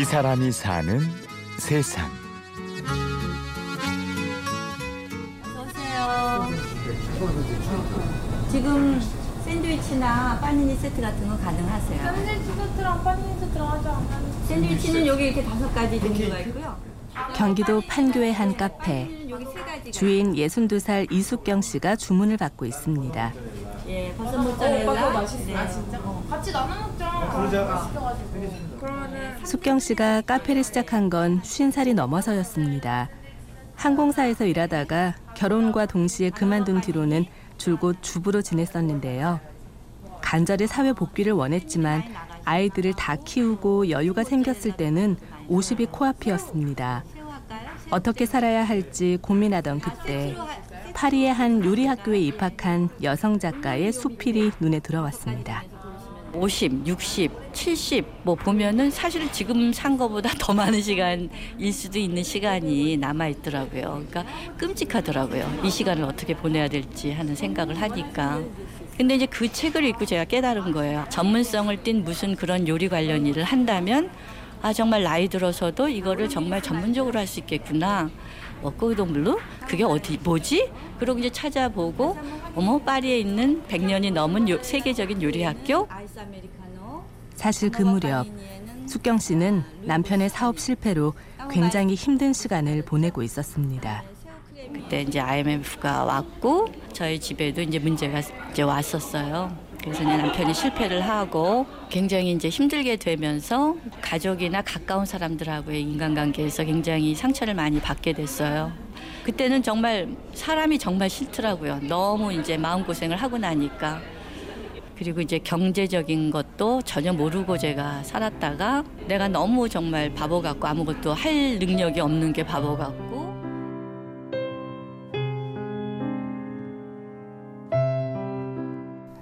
이 사람이 사는 세상. 어서 오세요. 지금 샌드위치나 빠니니 세트 같은 거 가능하세요? 샌드위치 세트랑 빠니니 세트랑 하지 않나요? 샌드위치는 여기 이렇게 다섯 가지 종류가 있고요. 경기도 판교의 한 카페. 주인 62살 이숙경 씨가 주문을 받고 있습니다. 예, 버섯 어, 모짜렐라. 네. 아, 진짜? 같이 나눠 숙경 씨가 카페를 시작한 건 50살이 넘어서였습니다. 항공사에서 일하다가 결혼과 동시에 그만둔 뒤로는 줄곧 주부로 지냈었는데요. 간절히 사회 복귀를 원했지만 아이들을 다 키우고 여유가 생겼을 때는 50이 코앞이었습니다. 어떻게 살아야 할지 고민하던 그때 파리의 한 요리 학교에 입학한 여성 작가의 수필이 눈에 들어왔습니다. 50, 60, 70 뭐 보면은 사실은 지금 산 거보다 더 많은 시간일 수도 있는 시간이 남아 있더라고요. 그러니까 끔찍하더라고요. 이 시간을 어떻게 보내야 될지 하는 생각을 하니까. 근데 이제 그 책을 읽고 제가 깨달은 거예요. 전문성을 띤 무슨 그런 요리 관련 일을 한다면 아 정말 나이 들어서도 이거를 정말 전문적으로 할 수 있겠구나. 뭐 꼬동블루 그게 어디 뭐지? 그러고 이제 찾아보고 어머 파리에 있는 100년이 넘은 요, 세계적인 요리 학교 아이스 아메리카노. 사실 그 무렵 숙경 씨는 남편의 사업 실패로 굉장히 힘든 시간을 보내고 있었습니다. 그때 이제 IMF가 왔고 저희 집에도 이제 문제가 이제 왔었어요. 그래서 이제 남편이 실패를 하고 굉장히 이제 힘들게 되면서 가족이나 가까운 사람들하고의 인간관계에서 굉장히 상처를 많이 받게 됐어요. 그때는 정말 사람이 정말 싫더라고요. 너무 이제 마음고생을 하고 나니까. 그리고 이제 경제적인 것도 전혀 모르고 제가 살았다가 내가 너무 정말 바보 같고 아무것도 할 능력이 없는 게 바보 같고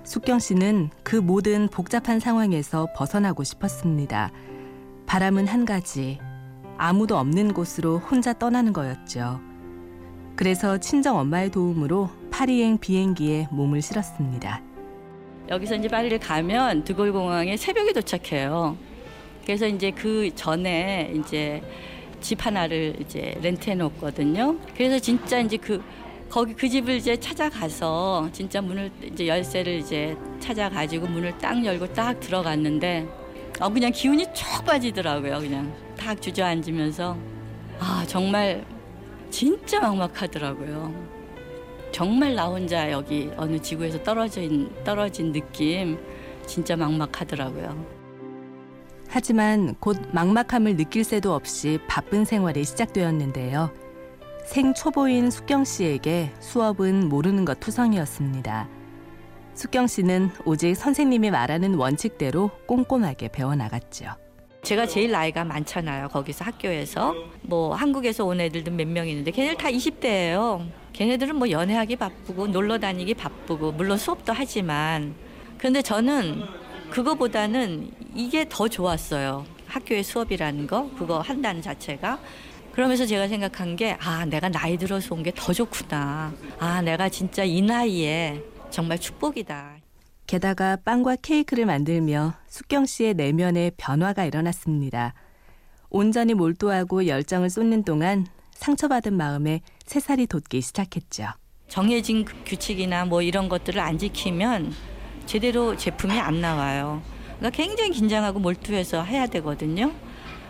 숙경 씨는 그 모든 복잡한 상황에서 벗어나고 싶었습니다. 바람은 한 가지. 아무도 없는 곳으로 혼자 떠나는 거였죠. 그래서 친정 엄마의 도움으로 파리행 비행기에 몸을 실었습니다. 여기서 이제 파리를 가면 드골 공항에 새벽에 도착해요. 그래서 이제 그 전에 이제 집 하나를 이제 렌트해 놓거든요. 그래서 진짜 이제 그 거기 그 집을 이제 찾아가서 진짜 문을 이제 열쇠를 이제 찾아가지고 문을 딱 열고 딱 들어갔는데 어 그냥 기운이 쭉 빠지더라고요. 그냥 딱 주저앉으면서 아 정말 진짜 막막하더라고요. 정말 나 혼자 여기 어느 지구에서 떨어진 떨어진 느낌 진짜 막막하더라고요. 하지만 곧 막막함을 느낄 새도 없이 바쁜 생활이 시작되었는데요. 생초보인 숙경 씨에게 수업은 모르는 것 투성이었습니다. 숙경 씨는 오직 선생님이 말하는 원칙대로 꼼꼼하게 배워나갔죠. 제가 제일 나이가 많잖아요. 거기서 학교에서 뭐 한국에서 온 애들도 몇 명 있는데 걔네들 다 20대예요. 걔네들은 뭐 연애하기 바쁘고 놀러 다니기 바쁘고 물론 수업도 하지만 그런데 저는 그거보다는 이게 더 좋았어요. 학교의 수업이라는 거 그거 한다는 자체가 그러면서 제가 생각한 게 아 내가 나이 들어서 온 게 더 좋구나. 아 내가 진짜 이 나이에 정말 축복이다. 게다가 빵과 케이크를 만들며 숙경 씨의 내면에 변화가 일어났습니다. 온전히 몰두하고 열정을 쏟는 동안 상처받은 마음에 새살이 돋기 시작했죠. 정해진 그 규칙이나 뭐 이런 것들을 안 지키면 제대로 제품이 안 나와요. 그러니까 굉장히 긴장하고 몰두해서 해야 되거든요.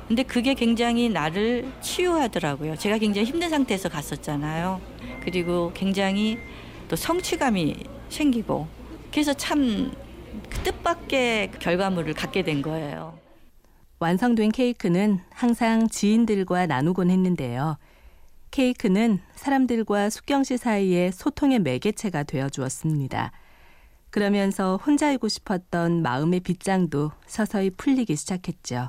근데 그게 굉장히 나를 치유하더라고요. 제가 굉장히 힘든 상태에서 갔었잖아요. 그리고 굉장히 또 성취감이 생기고 그래서 참그 뜻밖의 결과물을 갖게 된 거예요. 완성된 케이크는 항상 지인들과 나누곤 했는데요. 케이크는 사람들과 숙경 씨 사이의 소통의 매개체가 되어 주었습니다. 그러면서 혼자이고 싶었던 마음의 빗장도 서서히 풀리기 시작했죠.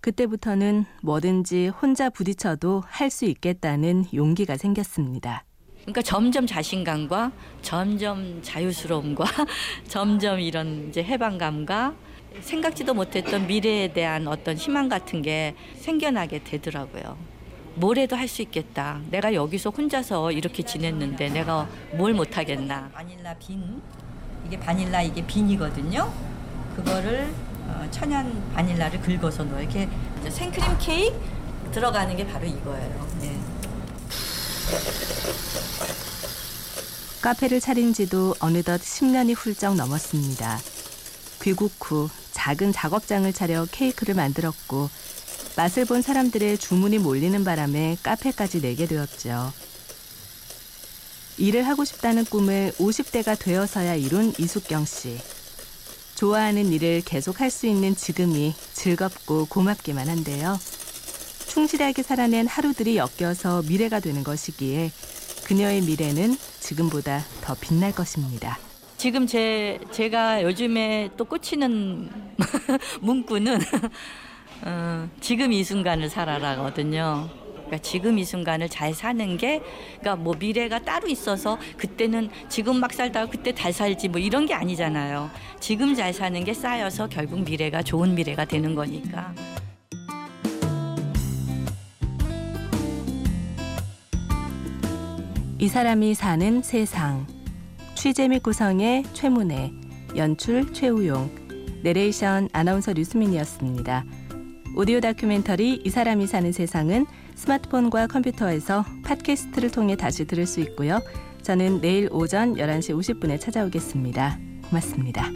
그때부터는 뭐든지 혼자 부딪혀도 할 수 있겠다는 용기가 생겼습니다. 그러니까 점점 자신감과 점점 자유스러움과 점점 이런 이제 해방감과 생각지도 못했던 미래에 대한 어떤 희망 같은 게 생겨나게 되더라고요. 뭘 해도 할 수 있겠다. 내가 여기서 혼자서 이렇게 지냈는데 내가 뭘 못하겠나. 바닐라 빈 이게 바닐라 이게 빈이거든요. 그거를 어, 천연 바닐라를 긁어서 넣어요. 이렇게 생크림 케이크 들어가는 게 바로 이거예요. 네. 카페를 차린 지도 어느덧 10년이 훌쩍 넘었습니다. 귀국 후 작은 작업장을 차려 케이크를 만들었고 맛을 본 사람들의 주문이 몰리는 바람에 카페까지 내게 되었죠. 일을 하고 싶다는 꿈을 50대가 되어서야 이룬 이숙경 씨. 좋아하는 일을 계속 할 수 있는 지금이 즐겁고 고맙기만 한데요. 충실하게 살아낸 하루들이 엮여서 미래가 되는 것이기에 그녀의 미래는 지금보다 더 빛날 것입니다. 지금 제 제가 요즘에 또 꽂히는 문구는 어, 지금 이 순간을 살아라거든요. 그러니까 지금 이 순간을 잘 사는 게 그러니까 뭐 미래가 따로 있어서 그때는 지금 막 살다가 그때 잘 살지 뭐 이런 게 아니잖아요. 지금 잘 사는 게 쌓여서 결국 미래가 좋은 미래가 되는 거니까. 이 사람이 사는 세상. 취재 및 구성의 최문혜, 연출 최우용, 내레이션 아나운서 류수민이었습니다. 오디오 다큐멘터리 이 사람이 사는 세상은 스마트폰과 컴퓨터에서 팟캐스트를 통해 다시 들을 수 있고요. 저는 내일 오전 11시 50분에 찾아오겠습니다. 고맙습니다.